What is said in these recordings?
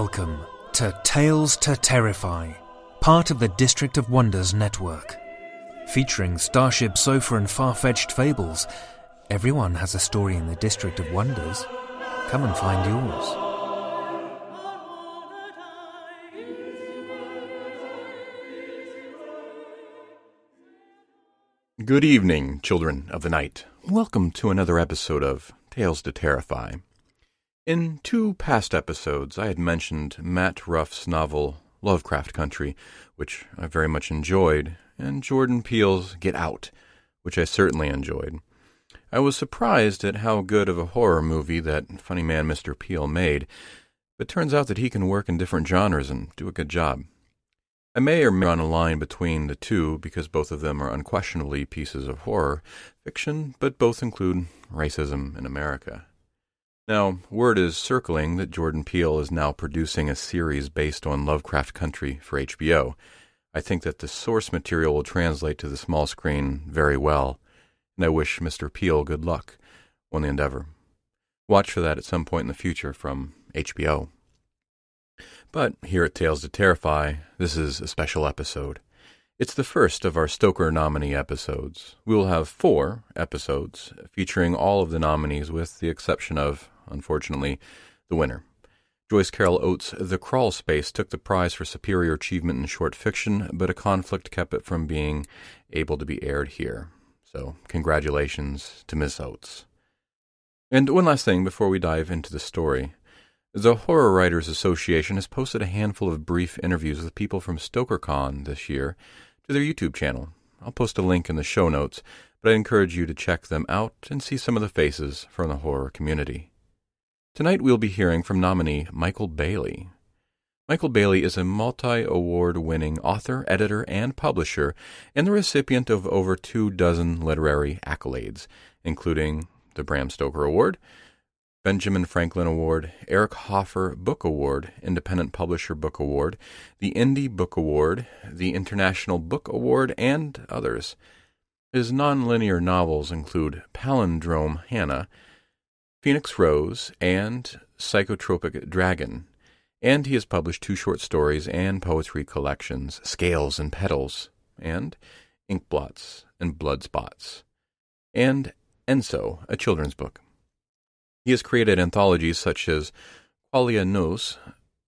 Welcome to Tales to Terrify, part of the District of Wonders network. Featuring Starship Sofa and far fetched fables, everyone has a story in the District of Wonders. Come and find yours. Good evening, children of the night. Welcome to another episode of Tales to Terrify. In two past episodes, I had mentioned Matt Ruff's novel Lovecraft Country, which I very much enjoyed, and Jordan Peele's Get Out, which I certainly enjoyed. I was surprised at how good of a horror movie that funny man Mr. Peele made, but turns out that he can work in different genres and do a good job. I may or may a line between the two because both of them are unquestionably pieces of horror fiction, but both include racism in America. Now, word is circling that Jordan Peele is now producing a series based on Lovecraft Country for HBO. I think that the source material will translate to the small screen very well, and I wish Mr. Peele good luck on the endeavor. Watch for that at some point in the future from HBO. But here at Tales to Terrify, this is a special episode. It's the first of our Stoker nominee episodes. We will have four episodes featuring all of the nominees, with the exception of, unfortunately, the winner. Joyce Carol Oates' The Crawl Space took the prize for superior achievement in short fiction, but a conflict kept it from being able to be aired here. So, congratulations to Miss Oates. And one last thing before we dive into the story. The Horror Writers Association has posted a handful of brief interviews with people from StokerCon this year to their YouTube channel. I'll post a link in the show notes, but I encourage you to check them out and see some of the faces from the horror community. Tonight we'll be hearing from nominee Michael Bailey. Michael Bailey is a multi award winning author, editor, and publisher, and the recipient of over two dozen literary accolades, including the Bram Stoker Award, Benjamin Franklin Award, Eric Hoffer Book Award, Independent Publisher Book Award, the Indie Book Award, the International Book Award, and others. His nonlinear novels include Palindrome Hannah, Phoenix Rose, and Psychotropic Dragon, and he has published two short stories and poetry collections, Scales and Petals, and Ink Blots and Blood Spots, and Enso, a children's book. He has created anthologies such as Qualia Nous,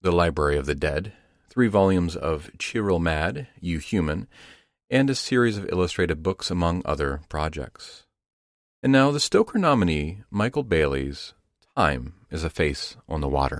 The Library of the Dead, three volumes of Chiral Mad, You Human, and a series of illustrated books, among other projects. And now the Stoker nominee, Michael Bailey's Time is a face on the water.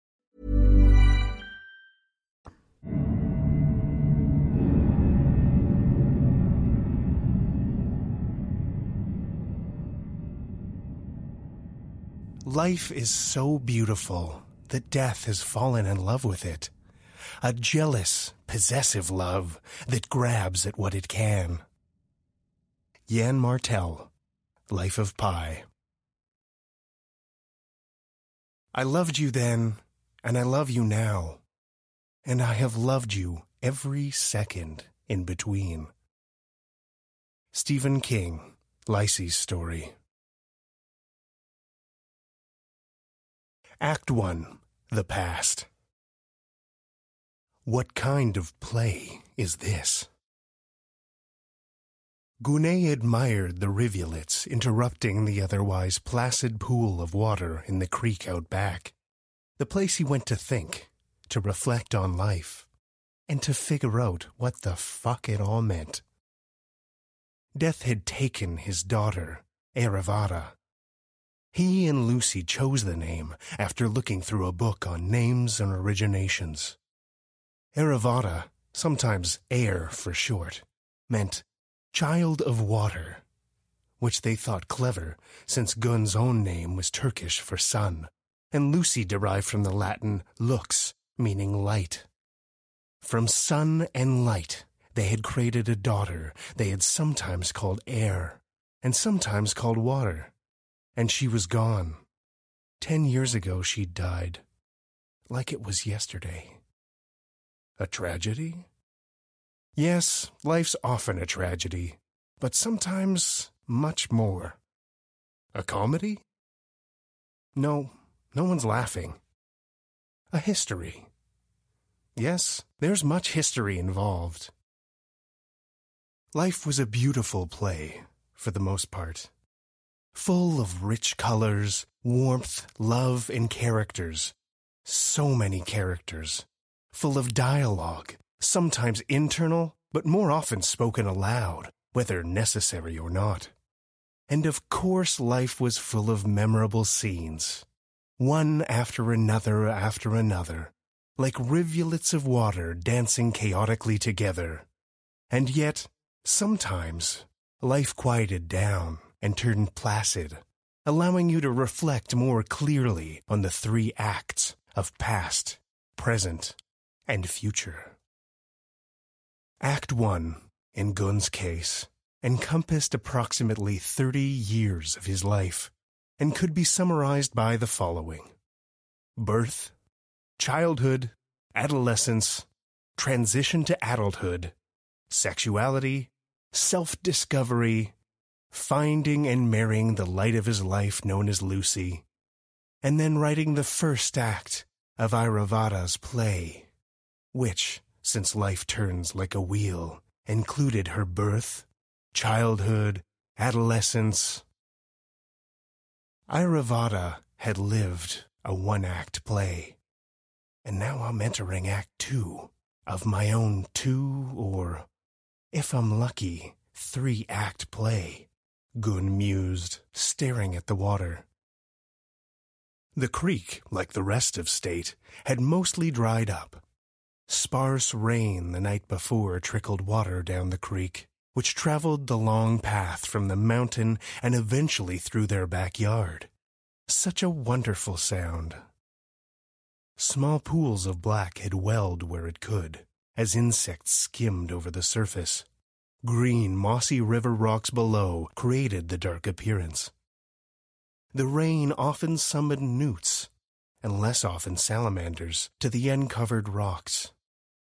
Life is so beautiful that death has fallen in love with it. A jealous, possessive love that grabs at what it can. Yann Martel, Life of Pi. I loved you then, and I love you now, and I have loved you every second in between. Stephen King, Lisey's Story. Act 1 The Past. What kind of play is this? Gounet admired the rivulets interrupting the otherwise placid pool of water in the creek out back, the place he went to think, to reflect on life, and to figure out what the fuck it all meant. Death had taken his daughter, Eravata. He and Lucy chose the name after looking through a book on names and originations. Eravata, sometimes Air for short, meant child of water, which they thought clever since Gun's own name was Turkish for sun, and Lucy derived from the Latin lux, meaning light. From sun and light, they had created a daughter they had sometimes called air and sometimes called water. And she was gone. Ten years ago she died, like it was yesterday. A tragedy? Yes, life's often a tragedy, but sometimes much more. A comedy? No, no one's laughing. A history. Yes, there's much history involved. Life was a beautiful play, for the most part. Full of rich colors, warmth, love, and characters. So many characters. Full of dialogue, sometimes internal, but more often spoken aloud, whether necessary or not. And of course, life was full of memorable scenes, one after another after another, like rivulets of water dancing chaotically together. And yet, sometimes, life quieted down and turned placid, allowing you to reflect more clearly on the three acts of past, present, and future. Act 1, in Gunn's case, encompassed approximately 30 years of his life and could be summarized by the following birth, childhood, adolescence, transition to adulthood, sexuality, self discovery, finding and marrying the light of his life known as Lucy, and then writing the first act of Iravata's play, which, since life turns like a wheel, included her birth, childhood, adolescence. Iravata had lived a one act play, and now I'm entering Act Two of my own two or, if I'm lucky, three act play, Gun mused, staring at the water. The creek, like the rest of state, had mostly dried up. Sparse rain the night before trickled water down the creek, which traveled the long path from the mountain and eventually through their backyard. Such a wonderful sound. Small pools of black had welled where it could, as insects skimmed over the surface. Green, mossy river rocks below created the dark appearance. The rain often summoned newts, and less often salamanders, to the uncovered rocks.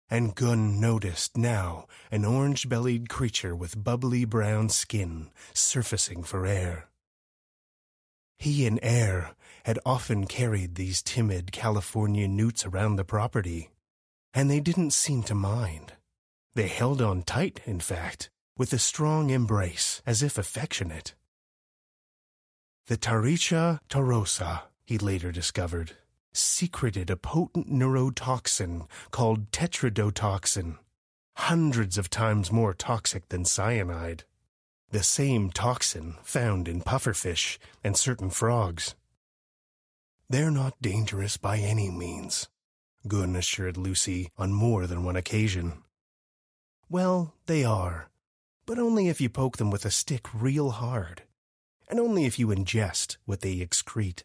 And Gunn noticed now an orange bellied creature with bubbly brown skin surfacing for air. He and Air had often carried these timid California newts around the property, and they didn't seem to mind. They held on tight, in fact, with a strong embrace, as if affectionate. The Taricha torosa, he later discovered, secreted a potent neurotoxin called tetrodotoxin, hundreds of times more toxic than cyanide. The same toxin found in pufferfish and certain frogs. They're not dangerous by any means, Gun assured Lucy on more than one occasion. Well, they are, but only if you poke them with a stick real hard, and only if you ingest what they excrete.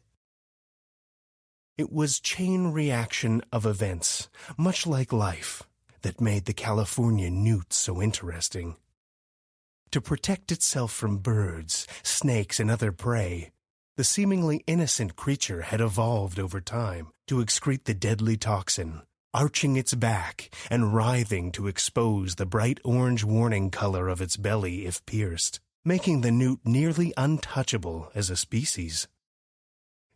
It was chain reaction of events, much like life, that made the California newt so interesting. To protect itself from birds, snakes, and other prey, the seemingly innocent creature had evolved over time to excrete the deadly toxin, arching its back and writhing to expose the bright orange warning color of its belly if pierced, making the newt nearly untouchable as a species.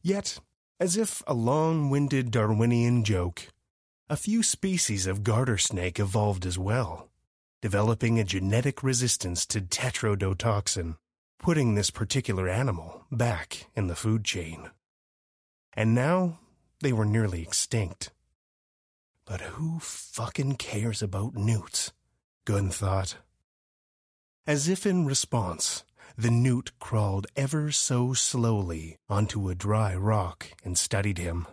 Yet, as if a long winded Darwinian joke, a few species of garter snake evolved as well, developing a genetic resistance to tetrodotoxin, putting this particular animal back in the food chain. And now they were nearly extinct. But who fucking cares about newts? Gunn thought. As if in response, the newt crawled ever so slowly onto a dry rock and studied him.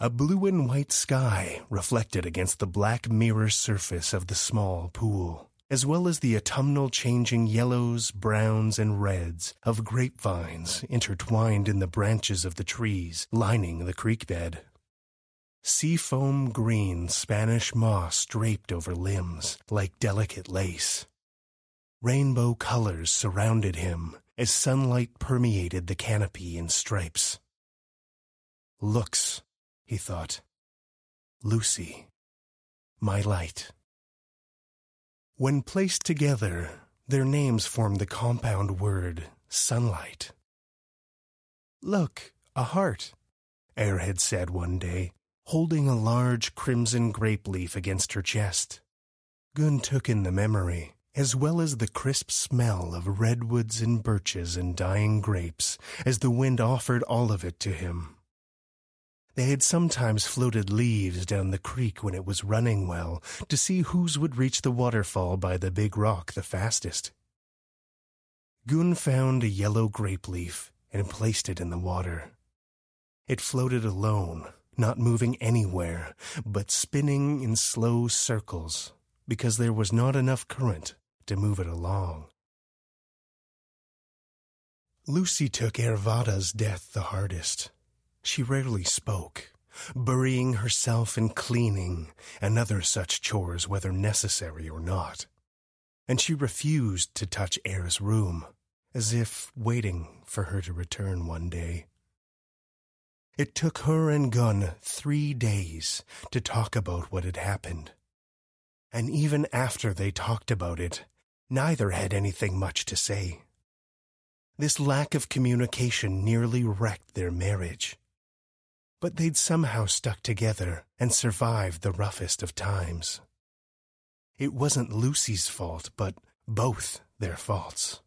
A blue and white sky reflected against the black mirror surface of the small pool, as well as the autumnal changing yellows, browns, and reds of grapevines intertwined in the branches of the trees lining the creek bed. Seafoam green Spanish moss draped over limbs like delicate lace. Rainbow colors surrounded him as sunlight permeated the canopy in stripes. Looks, he thought. Lucy, my light. When placed together, their names formed the compound word sunlight. Look, a heart, Air had said one day, holding a large crimson grape leaf against her chest. Gun took in the memory as well as the crisp smell of redwoods and birches and dying grapes, as the wind offered all of it to him. They had sometimes floated leaves down the creek when it was running well to see whose would reach the waterfall by the big rock the fastest. Gun found a yellow grape leaf and placed it in the water. It floated alone, not moving anywhere, but spinning in slow circles because there was not enough current to move it along. Lucy took Ervada's death the hardest. She rarely spoke, burying herself in cleaning and other such chores, whether necessary or not. And she refused to touch Air's room, as if waiting for her to return one day. It took her and Gunn three days to talk about what had happened. And even after they talked about it, Neither had anything much to say. This lack of communication nearly wrecked their marriage. But they'd somehow stuck together and survived the roughest of times. It wasn't Lucy's fault, but both their faults.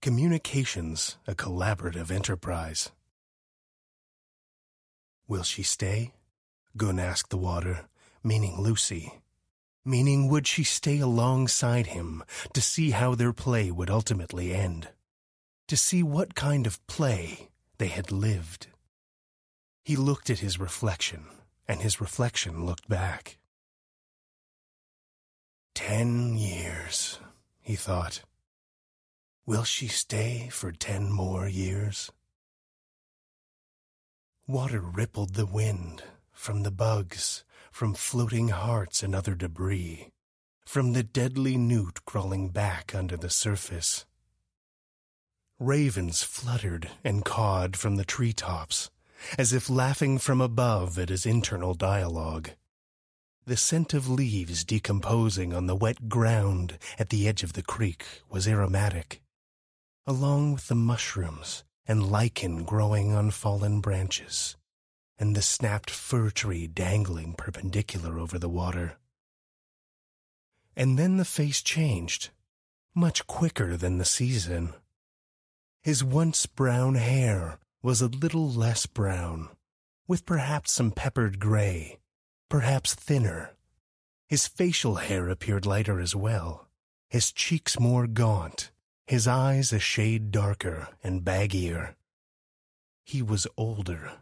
Communications a collaborative enterprise. Will she stay? Gun asked the water, meaning Lucy. Meaning, would she stay alongside him to see how their play would ultimately end? To see what kind of play they had lived? He looked at his reflection, and his reflection looked back. Ten years, he thought. Will she stay for ten more years? Water rippled the wind from the bugs, from floating hearts and other debris, from the deadly newt crawling back under the surface. Ravens fluttered and cawed from the tree tops, as if laughing from above at his internal dialogue. The scent of leaves decomposing on the wet ground at the edge of the creek was aromatic, along with the mushrooms and lichen growing on fallen branches, and the snapped fir tree dangling perpendicular over the water. And then the face changed, much quicker than the season. His once brown hair was a little less brown, with perhaps some peppered gray, perhaps thinner. His facial hair appeared lighter as well, his cheeks more gaunt, his eyes a shade darker and baggier. He was older.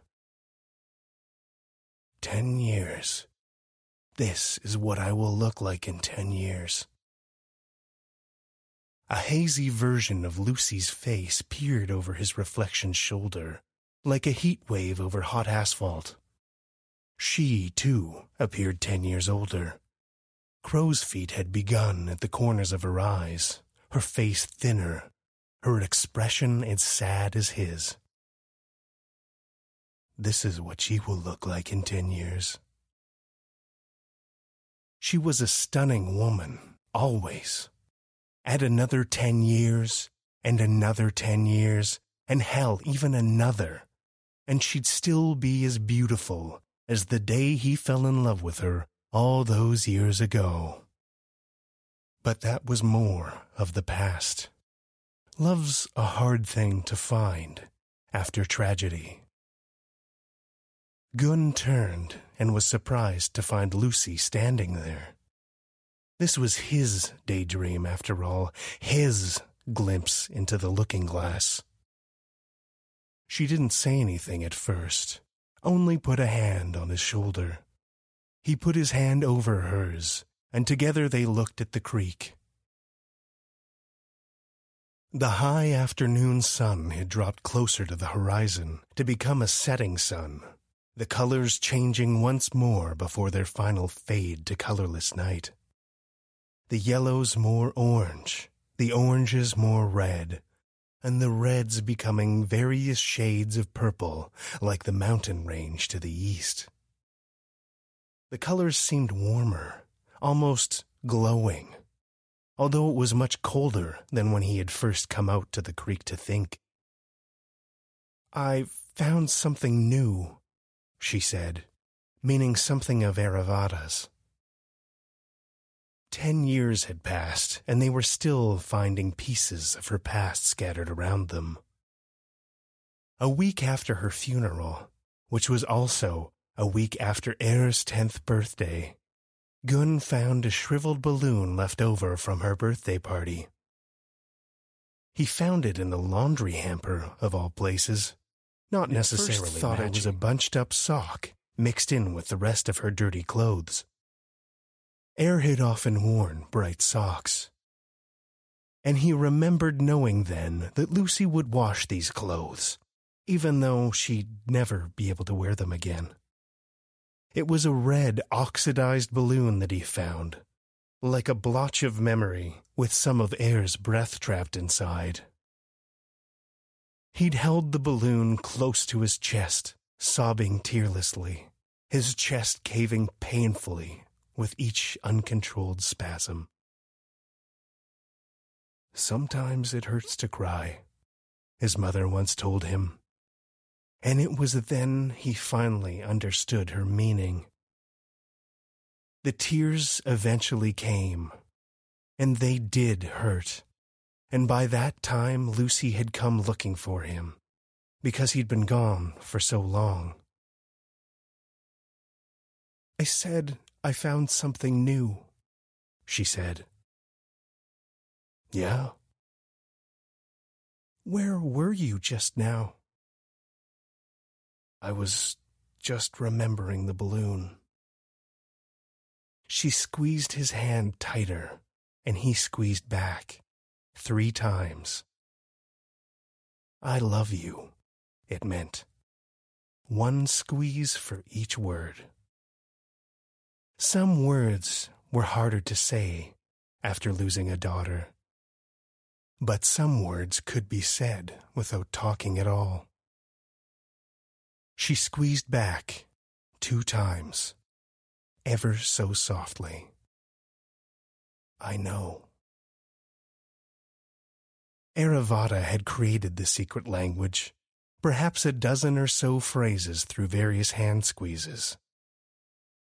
Ten years. This is what I will look like in ten years. A hazy version of Lucy's face peered over his reflection's shoulder, like a heat wave over hot asphalt. She, too, appeared ten years older. Crow's feet had begun at the corners of her eyes, her face thinner, her expression as sad as his. This is what she will look like in ten years. She was a stunning woman, always. Add another ten years, and another ten years, and hell, even another, and she'd still be as beautiful as the day he fell in love with her all those years ago. But that was more of the past. Love's a hard thing to find after tragedy. Gunn turned and was surprised to find Lucy standing there. This was his daydream, after all, his glimpse into the looking glass. She didn't say anything at first, only put a hand on his shoulder. He put his hand over hers, and together they looked at the creek. The high afternoon sun had dropped closer to the horizon to become a setting sun, the colors changing once more before their final fade to colorless night. The yellows more orange, the oranges more red, and the reds becoming various shades of purple like the mountain range to the east. The colors seemed warmer, almost glowing, although it was much colder than when he had first come out to the creek to think. I found something new, she said, meaning something of Aravada's. Ten years had passed, and they were still finding pieces of her past scattered around them. A week after her funeral, which was also a week after Air's tenth birthday, Gun found a shriveled balloon left over from her birthday party. He found it in the laundry hamper, of all places. Not necessarily thought matching. it was a bunched up sock mixed in with the rest of her dirty clothes. Air had often worn bright socks. And he remembered knowing then that Lucy would wash these clothes, even though she'd never be able to wear them again. It was a red, oxidized balloon that he found, like a blotch of memory with some of air's breath trapped inside. He'd held the balloon close to his chest, sobbing tearlessly, his chest caving painfully with each uncontrolled spasm. Sometimes it hurts to cry, his mother once told him and it was then he finally understood her meaning. The tears eventually came, and they did hurt, and by that time Lucy had come looking for him, because he'd been gone for so long. I said I found something new, she said. Yeah? Where were you just now? I was just remembering the balloon. She squeezed his hand tighter, and he squeezed back three times. I love you, it meant. One squeeze for each word. Some words were harder to say after losing a daughter. But some words could be said without talking at all. She squeezed back two times, ever so softly. I know. Aravata had created the secret language, perhaps a dozen or so phrases through various hand squeezes.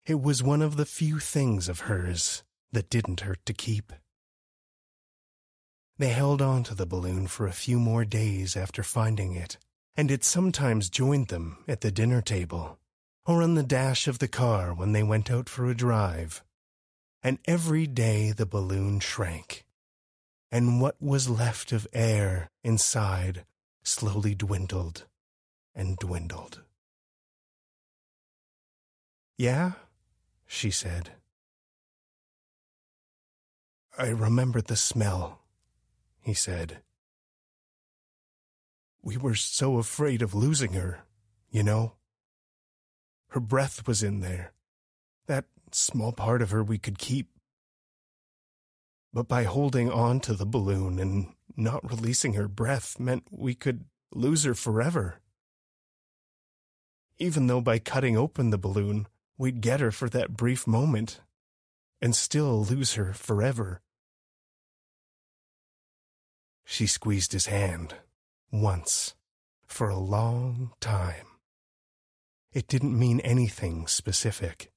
It was one of the few things of hers that didn't hurt to keep. They held on to the balloon for a few more days after finding it, and it sometimes joined them at the dinner table or on the dash of the car when they went out for a drive. And every day the balloon shrank and what was left of air inside slowly dwindled and dwindled. Yeah, she said. I remember the smell, he said. We were so afraid of losing her, you know. Her breath was in there, that small part of her we could keep. But by holding on to the balloon and not releasing her breath meant we could lose her forever. Even though by cutting open the balloon, we'd get her for that brief moment and still lose her forever. She squeezed his hand once for a long time. It didn't mean anything specific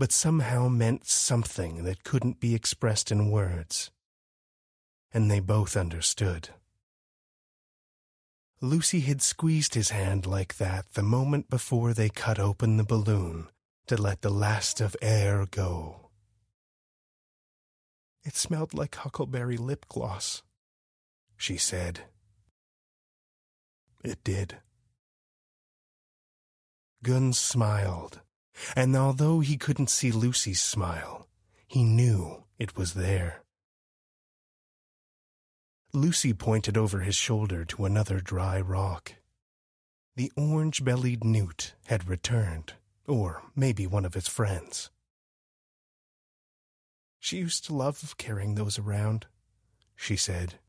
but somehow meant something that couldn't be expressed in words. And they both understood. Lucy had squeezed his hand like that the moment before they cut open the balloon to let the last of air go. It smelled like huckleberry lip gloss, she said. It did. Gunn smiled and although he couldn't see Lucy's smile, he knew it was there. Lucy pointed over his shoulder to another dry rock. The orange bellied newt had returned, or maybe one of his friends. She used to love carrying those around, she said.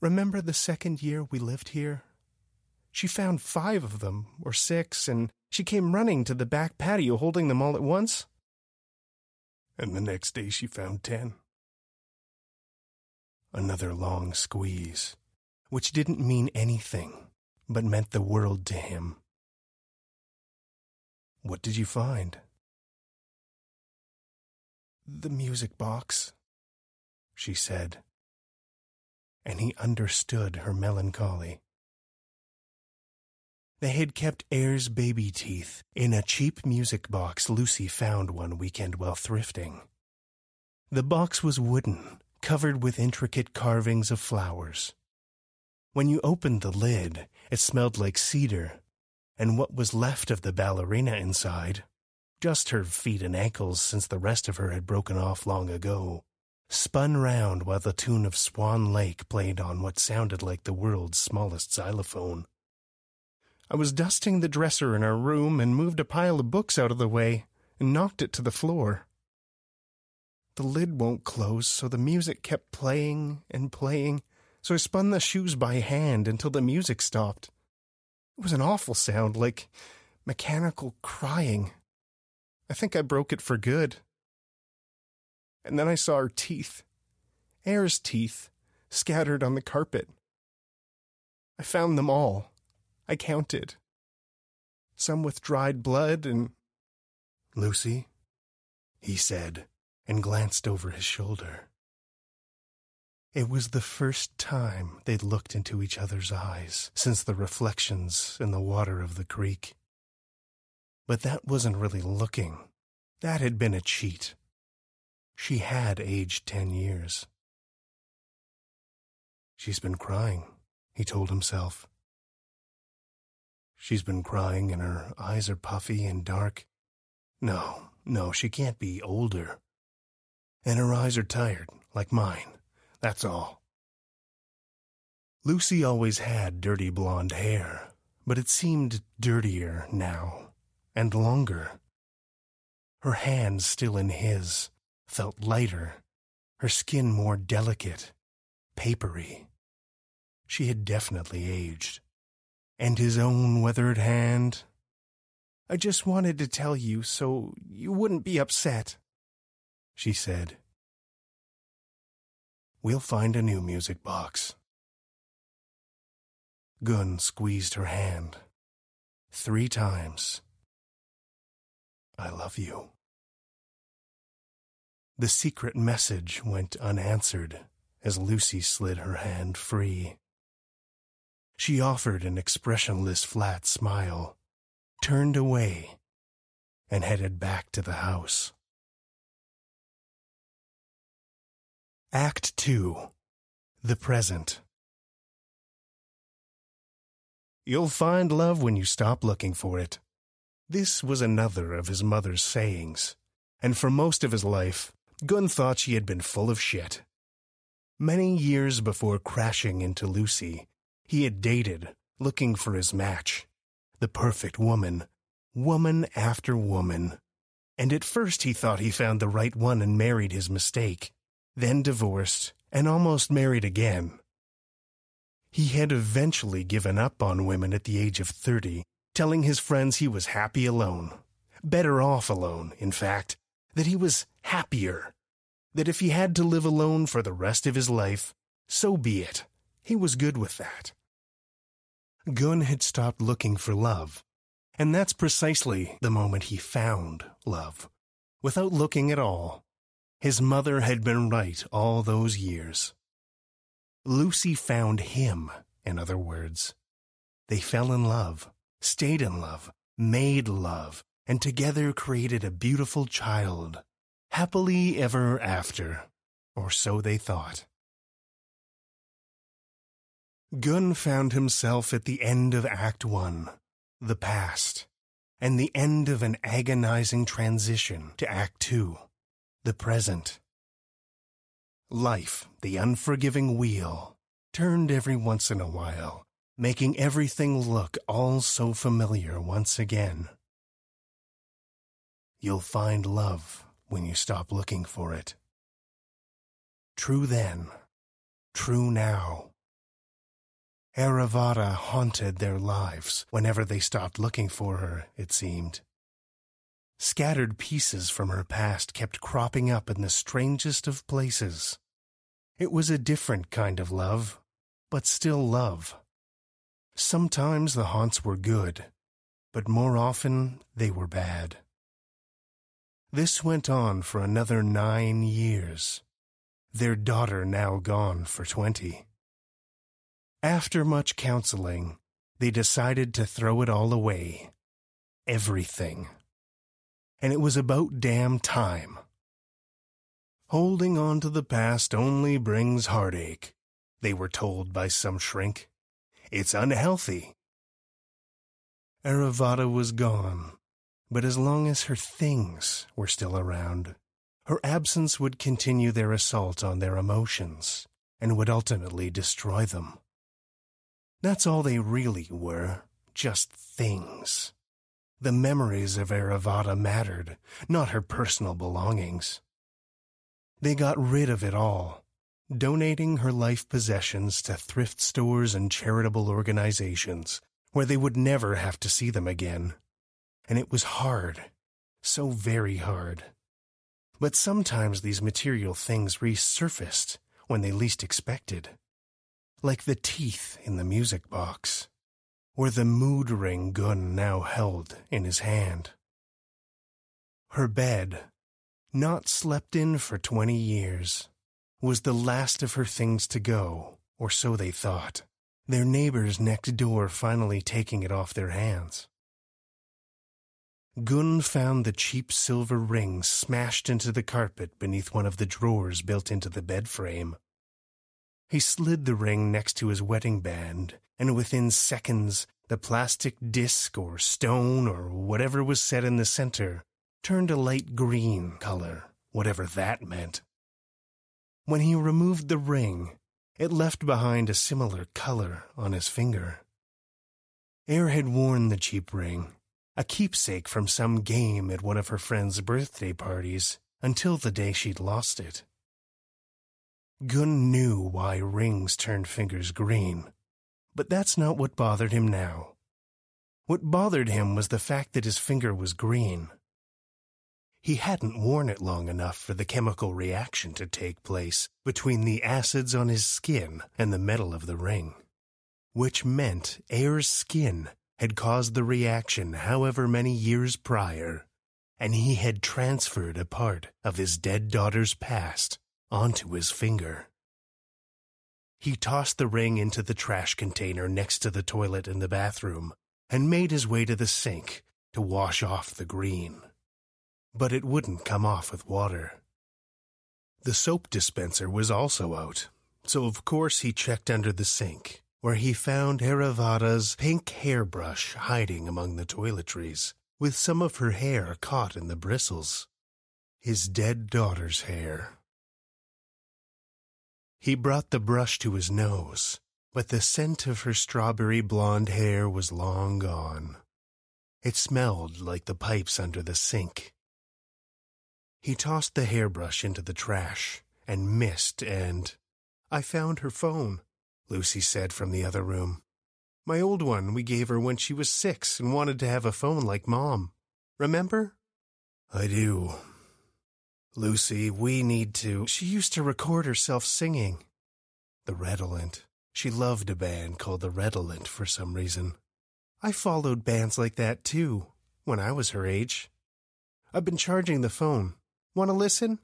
Remember the second year we lived here? She found five of them, or six, and she came running to the back patio holding them all at once. And the next day she found ten. Another long squeeze, which didn't mean anything, but meant the world to him. What did you find? The music box, she said. And he understood her melancholy. They had kept Air's baby teeth in a cheap music box Lucy found one weekend while thrifting. The box was wooden, covered with intricate carvings of flowers. When you opened the lid, it smelled like cedar, and what was left of the ballerina inside, just her feet and ankles since the rest of her had broken off long ago, spun round while the tune of Swan Lake played on what sounded like the world's smallest xylophone. I was dusting the dresser in our room and moved a pile of books out of the way and knocked it to the floor. The lid won't close, so the music kept playing and playing, so I spun the shoes by hand until the music stopped. It was an awful sound, like mechanical crying. I think I broke it for good. And then I saw her teeth, Air's teeth, scattered on the carpet. I found them all I counted. Some with dried blood and. Lucy, he said, and glanced over his shoulder. It was the first time they'd looked into each other's eyes since the reflections in the water of the creek. But that wasn't really looking. That had been a cheat. She had aged ten years. She's been crying, he told himself. She's been crying and her eyes are puffy and dark. No, no, she can't be older. And her eyes are tired, like mine. That's all. Lucy always had dirty blonde hair, but it seemed dirtier now, and longer. Her hands still in his felt lighter, her skin more delicate, papery. She had definitely aged. And his own weathered hand. I just wanted to tell you so you wouldn't be upset, she said. We'll find a new music box. Gun squeezed her hand. Three times. I love you. The secret message went unanswered as Lucy slid her hand free. She offered an expressionless flat smile, turned away, and headed back to the house. Act 2 The Present You'll find love when you stop looking for it. This was another of his mother's sayings, and for most of his life, Gunn thought she had been full of shit. Many years before crashing into Lucy, he had dated, looking for his match. The perfect woman. Woman after woman. And at first he thought he found the right one and married his mistake. Then divorced, and almost married again. He had eventually given up on women at the age of 30, telling his friends he was happy alone. Better off alone, in fact, that he was happier. That if he had to live alone for the rest of his life, so be it. He was good with that. Gunn had stopped looking for love, and that's precisely the moment he found love. Without looking at all, his mother had been right all those years. Lucy found him, in other words. They fell in love, stayed in love, made love, and together created a beautiful child, happily ever after, or so they thought. Gunn found himself at the end of Act One, the past, and the end of an agonizing transition to Act Two, the present. Life, the unforgiving wheel, turned every once in a while, making everything look all so familiar once again. You'll find love when you stop looking for it. True then, true now. Aravata haunted their lives whenever they stopped looking for her, it seemed. Scattered pieces from her past kept cropping up in the strangest of places. It was a different kind of love, but still love. Sometimes the haunts were good, but more often they were bad. This went on for another nine years, their daughter now gone for twenty. After much counseling, they decided to throw it all away. Everything. And it was about damn time. Holding on to the past only brings heartache, they were told by some shrink. It's unhealthy. Aravata was gone, but as long as her things were still around, her absence would continue their assault on their emotions and would ultimately destroy them. That's all they really were, just things. The memories of Aravata mattered, not her personal belongings. They got rid of it all, donating her life possessions to thrift stores and charitable organizations where they would never have to see them again and it was hard, so very hard. But sometimes these material things resurfaced when they least expected, like the teeth in the music box, or the mood ring Gun now held in his hand. Her bed, not slept in for twenty years, was the last of her things to go, or so they thought, their neighbors next door finally taking it off their hands. Gunn found the cheap silver ring smashed into the carpet beneath one of the drawers built into the bed frame. He slid the ring next to his wedding band, and within seconds, the plastic disc or stone or whatever was set in the center turned a light green color, whatever that meant. When he removed the ring, it left behind a similar color on his finger. Air had worn the cheap ring, a keepsake from some game at one of her friend's birthday parties, until the day she'd lost it. Gunn knew why rings turned fingers green, but that's not what bothered him now. What bothered him was the fact that his finger was green. He hadn't worn it long enough for the chemical reaction to take place between the acids on his skin and the metal of the ring, which meant Air's skin had caused the reaction however many years prior, and he had transferred a part of his dead daughter's past onto his finger. He tossed the ring into the trash container next to the toilet in the bathroom and made his way to the sink to wash off the green but it wouldn't come off with water. The soap dispenser was also out, so of course he checked under the sink, where he found Aravada's pink hairbrush hiding among the toiletries, with some of her hair caught in the bristles. His dead daughter's hair. He brought the brush to his nose, but the scent of her strawberry blonde hair was long gone. It smelled like the pipes under the sink he tossed the hairbrush into the trash and missed, and I found her phone, Lucy said from the other room. My old one we gave her when she was six and wanted to have a phone like Mom. Remember? I do. Lucy, we need to. She used to record herself singing. The Redolent. She loved a band called The Redolent for some reason. I followed bands like that too, when I was her age. I've been charging the phone. Want to listen?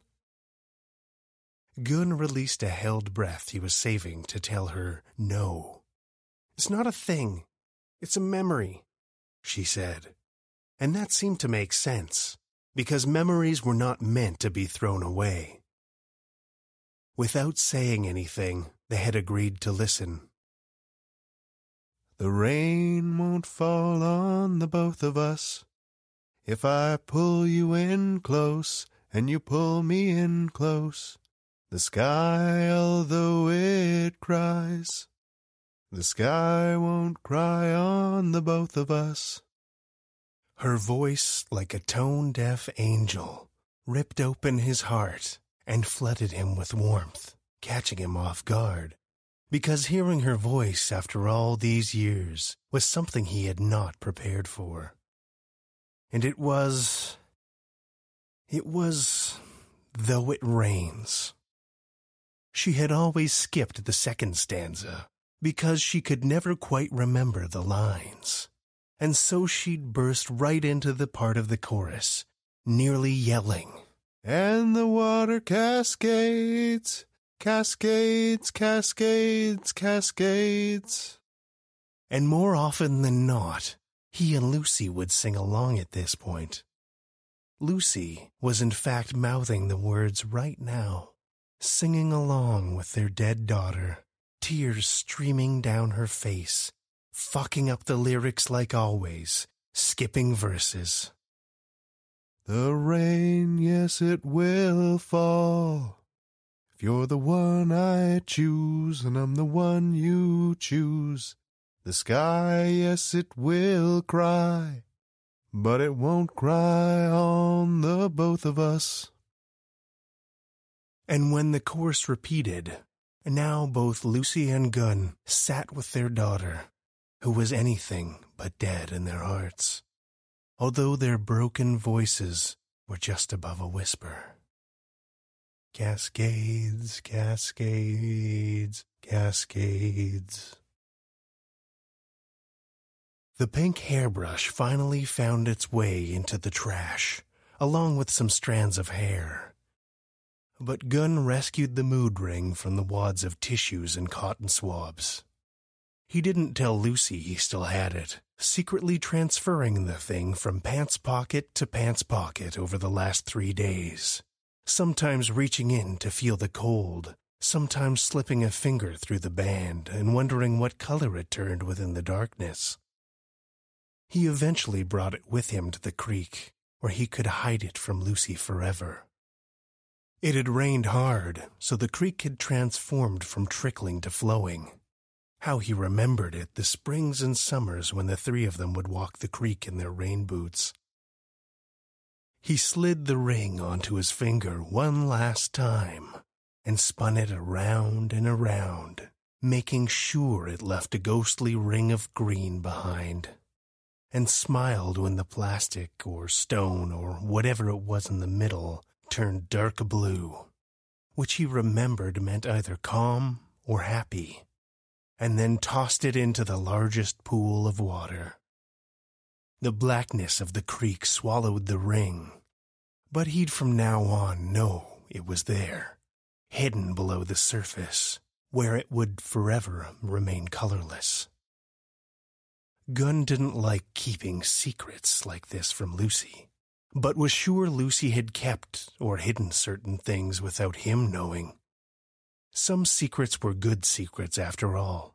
Gunn released a held breath he was saving to tell her no. It's not a thing. It's a memory, she said. And that seemed to make sense, because memories were not meant to be thrown away. Without saying anything, they had agreed to listen. The rain won't fall on the both of us if I pull you in close and you pull me in close. The sky, although it cries, the sky won't cry on the both of us. Her voice, like a tone deaf angel, ripped open his heart and flooded him with warmth, catching him off guard. Because hearing her voice after all these years was something he had not prepared for. And it was it was, though it rains. She had always skipped the second stanza because she could never quite remember the lines. And so she'd burst right into the part of the chorus, nearly yelling. And the water cascades, cascades, cascades, cascades. And more often than not, he and Lucy would sing along at this point. Lucy was in fact mouthing the words right now, singing along with their dead daughter, tears streaming down her face, fucking up the lyrics like always, skipping verses. The rain, yes, it will fall. If you're the one I choose, and I'm the one you choose, the sky, yes, it will cry but it won't cry on the both of us. And when the chorus repeated, now both Lucy and Gunn sat with their daughter, who was anything but dead in their hearts, although their broken voices were just above a whisper. Cascades, cascades, cascades. The pink hairbrush finally found its way into the trash, along with some strands of hair. But Gunn rescued the mood ring from the wads of tissues and cotton swabs. He didn't tell Lucy he still had it, secretly transferring the thing from pants pocket to pants pocket over the last three days, sometimes reaching in to feel the cold, sometimes slipping a finger through the band and wondering what color it turned within the darkness. He eventually brought it with him to the creek, where he could hide it from Lucy forever. It had rained hard, so the creek had transformed from trickling to flowing. How he remembered it the springs and summers when the three of them would walk the creek in their rain boots. He slid the ring onto his finger one last time and spun it around and around, making sure it left a ghostly ring of green behind, and smiled when the plastic or stone or whatever it was in the middle turned dark blue, which he remembered meant either calm or happy, and then tossed it into the largest pool of water. The blackness of the creek swallowed the ring, but he'd from now on know it was there, hidden below the surface, where it would forever remain colorless. Gunn didn't like keeping secrets like this from Lucy but was sure Lucy had kept or hidden certain things without him knowing. Some secrets were good secrets after all.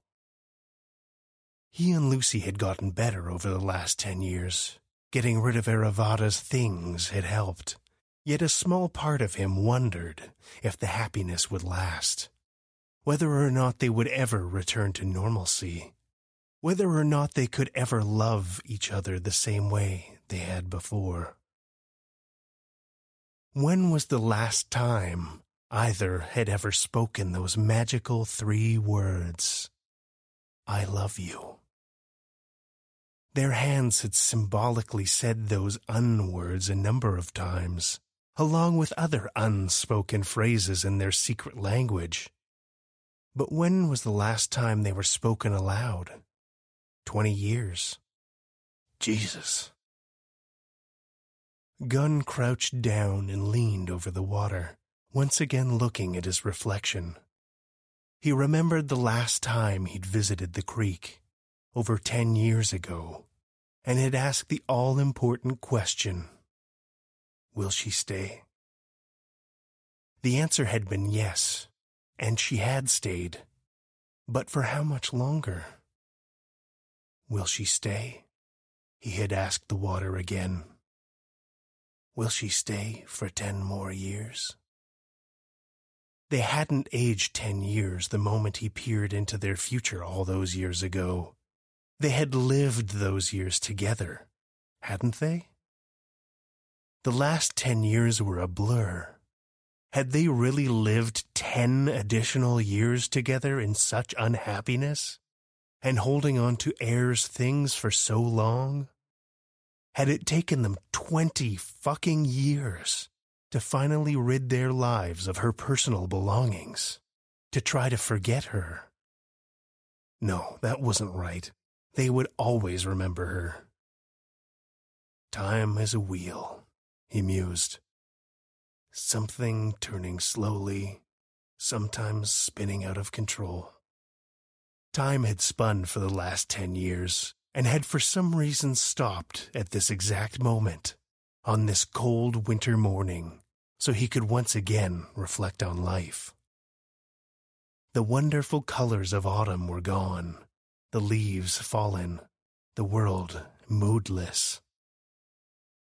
He and Lucy had gotten better over the last ten years. Getting rid of Aravada's things had helped. Yet a small part of him wondered if the happiness would last. Whether or not they would ever return to normalcy. Whether or not they could ever love each other the same way they had before. When was the last time either had ever spoken those magical three words, I love you? Their hands had symbolically said those unwords a number of times, along with other unspoken phrases in their secret language. But when was the last time they were spoken aloud? Twenty years. Jesus. Gunn crouched down and leaned over the water, once again looking at his reflection. He remembered the last time he'd visited the creek, over ten years ago, and had asked the all important question Will she stay? The answer had been yes, and she had stayed. But for how much longer? Will she stay? He had asked the water again. Will she stay for ten more years? They hadn't aged ten years the moment he peered into their future all those years ago. They had lived those years together, hadn't they? The last ten years were a blur. Had they really lived ten additional years together in such unhappiness? And holding on to Air's things for so long? Had it taken them 20 fucking years to finally rid their lives of her personal belongings, to try to forget her? No, that wasn't right. They would always remember her. Time is a wheel, he mused. Something turning slowly, sometimes spinning out of control. Time had spun for the last ten years, and had for some reason stopped at this exact moment, on this cold winter morning, so he could once again reflect on life. The wonderful colors of autumn were gone, the leaves fallen, the world moodless.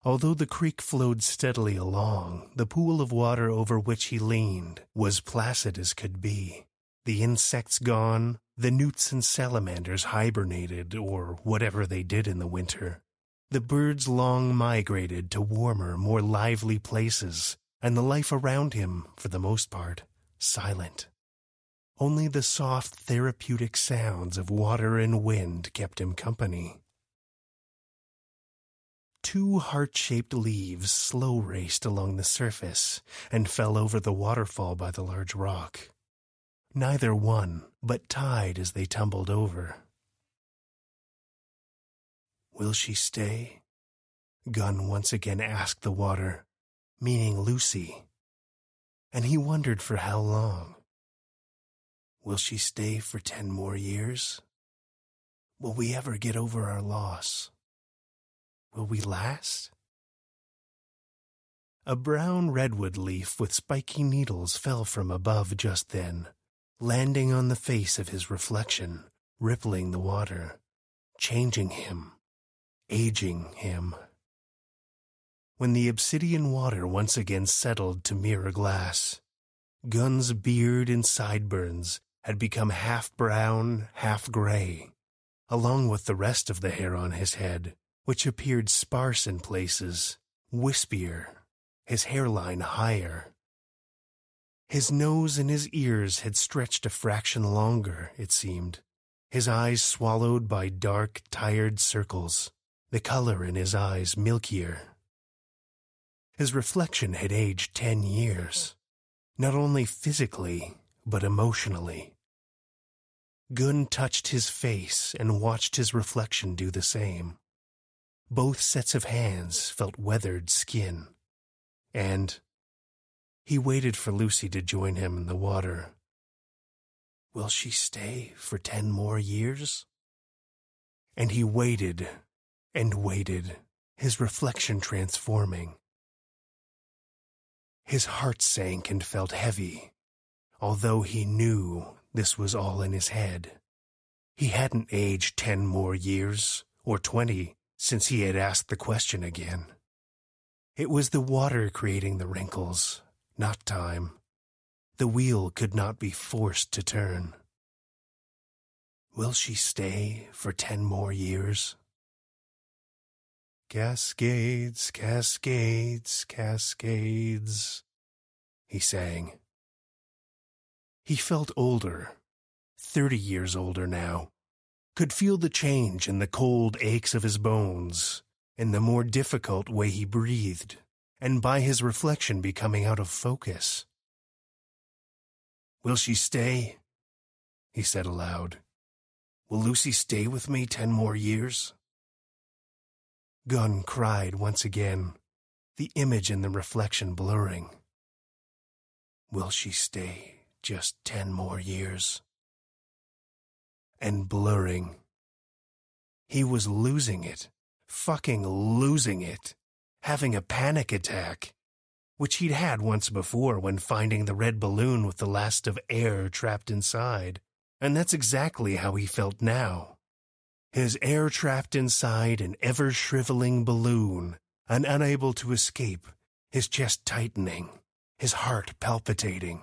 Although the creek flowed steadily along, the pool of water over which he leaned was placid as could be. The insects gone, the newts and salamanders hibernated, or whatever they did in the winter. The birds long migrated to warmer, more lively places, and the life around him, for the most part, silent. Only the soft, therapeutic sounds of water and wind kept him company. Two heart shaped leaves slow raced along the surface and fell over the waterfall by the large rock. Neither won, but tied as they tumbled over. Will she stay? Gunn once again asked the water, meaning Lucy. and he wondered for how long. Will she stay for ten more years? Will we ever get over our loss? Will we last? A brown redwood leaf with spiky needles fell from above just then, landing on the face of his reflection, rippling the water, changing him, aging him. When the obsidian water once again settled to mirror glass, Gunn's beard and sideburns had become half brown, half gray, along with the rest of the hair on his head, which appeared sparse in places, wispier, his hairline higher. His nose and his ears had stretched a fraction longer, it seemed, his eyes swallowed by dark, tired circles, the color in his eyes milkier. His reflection had aged ten years, not only physically, but emotionally. Gunn touched his face and watched his reflection do the same. Both sets of hands felt weathered skin. And he waited for Lucy to join him in the water. Will she stay for ten more years? And he waited and waited, his reflection transforming. His heart sank and felt heavy, although he knew this was all in his head. He hadn't aged ten more years, or twenty, since he had asked the question again. It was the water creating the wrinkles, not time. The wheel could not be forced to turn. Will she stay for ten more years? Cascades, cascades, cascades, he sang. He felt older, thirty years older now, could feel the change in the cold aches of his bones, in the more difficult way he breathed, and by his reflection becoming out of focus. Will she stay? He said aloud. Will Lucy stay with me ten more years? Gunn cried once again, the image in the reflection blurring. Will she stay? just ten more years. And blurring. He was losing it, fucking losing it, having a panic attack, which he'd had once before when finding the red balloon with the last of air trapped inside, and that's exactly how he felt now. His air trapped inside an ever shriveling balloon, and unable to escape, his chest tightening, his heart palpitating.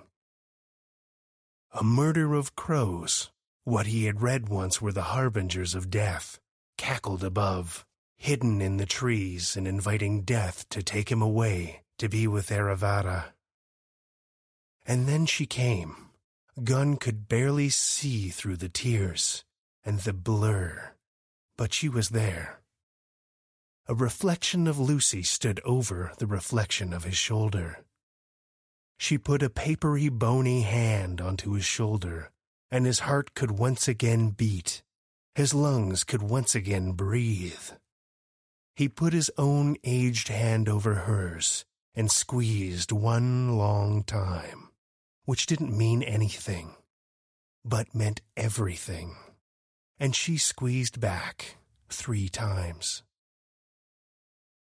A murder of crows, what he had read once were the harbingers of death, cackled above, hidden in the trees and inviting death to take him away to be with Aravata. And then she came. Gunn could barely see through the tears and the blur, but she was there. A reflection of Lucy stood over the reflection of his shoulder. She put a papery, bony hand onto his shoulder, and his heart could once again beat. His lungs could once again breathe. He put his own aged hand over hers and squeezed one long time, which didn't mean anything, but meant everything. And she squeezed back three times.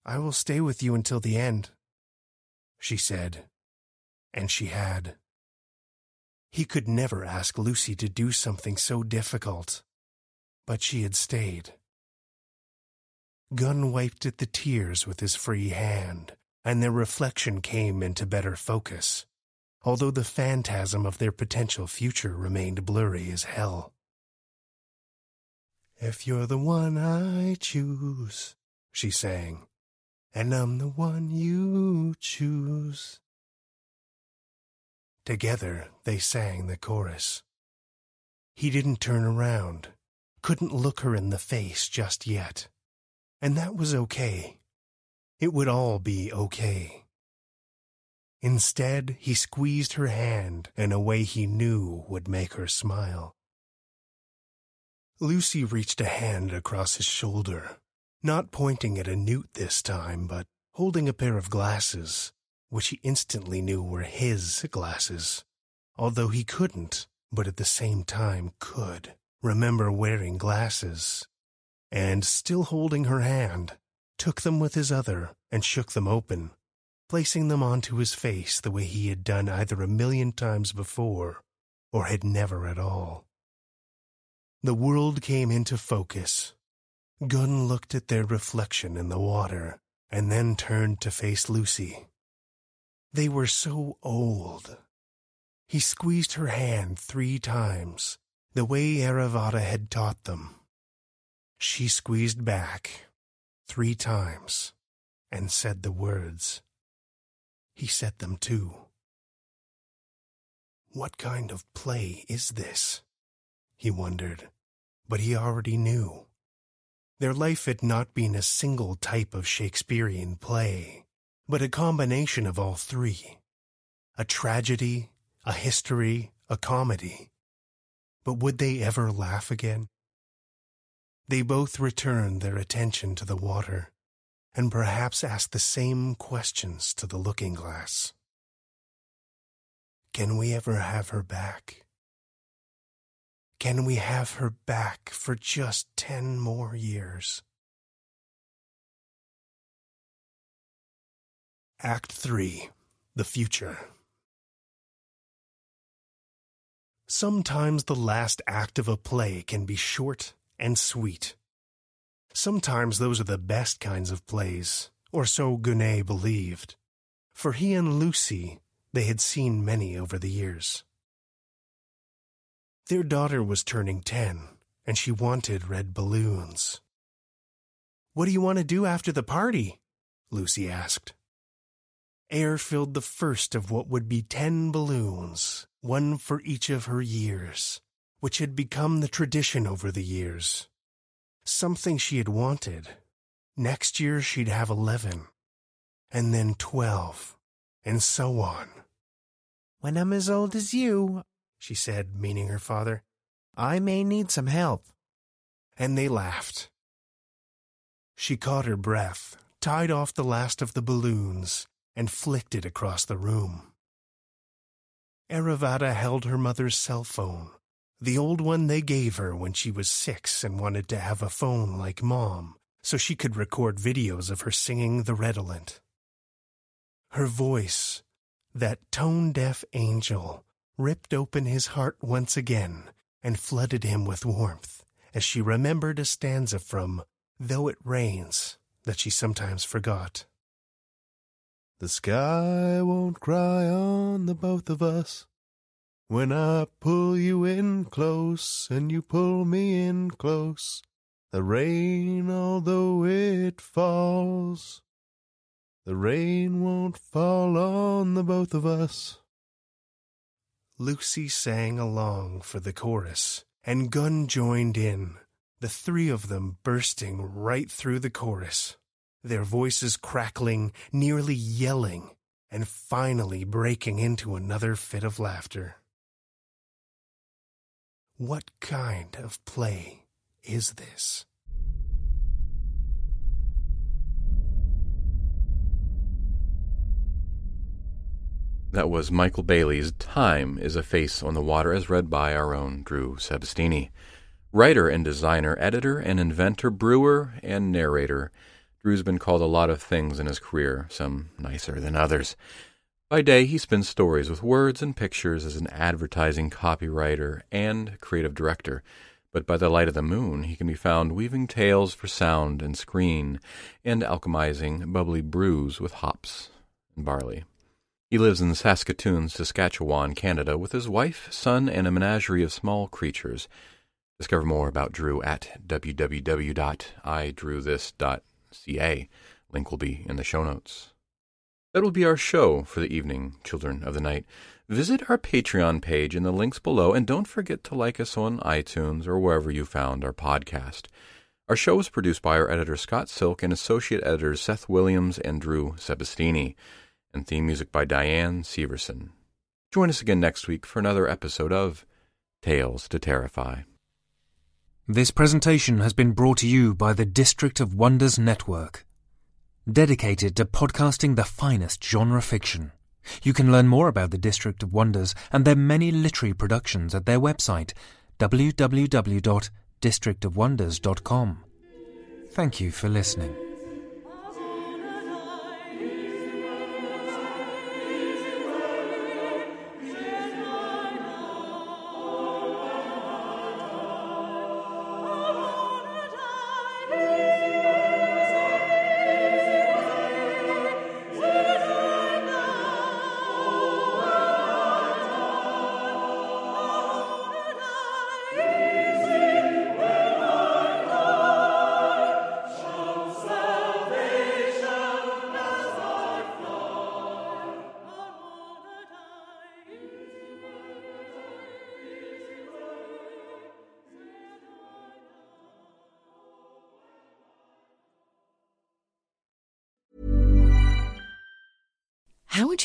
I will stay with you until the end, she said and she had. He could never ask Lucy to do something so difficult, but she had stayed. Gunn wiped at the tears with his free hand, and their reflection came into better focus, although the phantasm of their potential future remained blurry as hell. If you're the one I choose, she sang, and I'm the one you choose. Together they sang the chorus. He didn't turn around, couldn't look her in the face just yet. And that was okay. It would all be okay. Instead, he squeezed her hand in a way he knew would make her smile. Lucy reached a hand across his shoulder, not pointing at a newt this time, but holding a pair of glasses which he instantly knew were his glasses, although he couldn't, but at the same time could, remember wearing glasses. And, still holding her hand, took them with his other and shook them open, placing them onto his face the way he had done either a million times before or had never at all. The world came into focus. Gunn looked at their reflection in the water and then turned to face Lucy. They were so old. He squeezed her hand three times, the way Aravata had taught them. She squeezed back three times and said the words. He said them too. What kind of play is this? He wondered, but he already knew. Their life had not been a single type of Shakespearean play, but a combination of all three a tragedy, a history, a comedy. But would they ever laugh again? They both returned their attention to the water and perhaps asked the same questions to the looking glass. Can we ever have her back? Can we have her back for just ten more years? Act 3 The Future Sometimes the last act of a play can be short and sweet. Sometimes those are the best kinds of plays, or so Gunet believed. For he and Lucy, they had seen many over the years. Their daughter was turning ten, and she wanted red balloons. What do you want to do after the party? Lucy asked. Air filled the first of what would be ten balloons, one for each of her years, which had become the tradition over the years something she had wanted. Next year she'd have 11, and then 12, and so on. When I'm as old as you, she said, meaning her father, I may need some help. And they laughed. She caught her breath, tied off the last of the balloons, and flicked it across the room. Aravata held her mother's cell phone the old one they gave her when she was six and wanted to have a phone like mom, so she could record videos of her singing the redolent. Her voice, that tone deaf angel, ripped open his heart once again and flooded him with warmth as she remembered a stanza from Though It Rains that she sometimes forgot. The sky won't cry on the both of us. When I pull you in close and you pull me in close, the rain, although it falls, the rain won't fall on the both of us. Lucy sang along for the chorus, and Gunn joined in, the three of them bursting right through the chorus, their voices crackling, nearly yelling, and finally breaking into another fit of laughter. What kind of play is this? That was Michael Bailey's Time is a Face on the Water, as read by our own Drew Sebesteny. Writer and designer, editor and inventor, brewer and narrator. Drew's been called a lot of things in his career, some nicer than others. By day, he spins stories with words and pictures as an advertising copywriter and creative director. But by the light of the moon, he can be found weaving tales for sound and screen and alchemizing bubbly brews with hops and barley. He lives in Saskatoon, Saskatchewan, Canada, with his wife, son, and a menagerie of small creatures. Discover more about Drew at www.idrewthis.ca. Link will be in the show notes. That will be our show for the evening, children of the night. Visit our Patreon page in the links below, and don't forget to like us on iTunes or wherever you found our podcast. Our show was produced by our editor Scott Silk and associate editors Seth Williams and Drew Sebesteny, and theme music by Diane Severson. Join us again next week for another episode of Tales to Terrify. This presentation has been brought to you by the District of Wonders Network. Dedicated to podcasting the finest genre fiction. You can learn more about the District of Wonders and their many literary productions at their website, www.districtofwonders.com. Thank you for listening.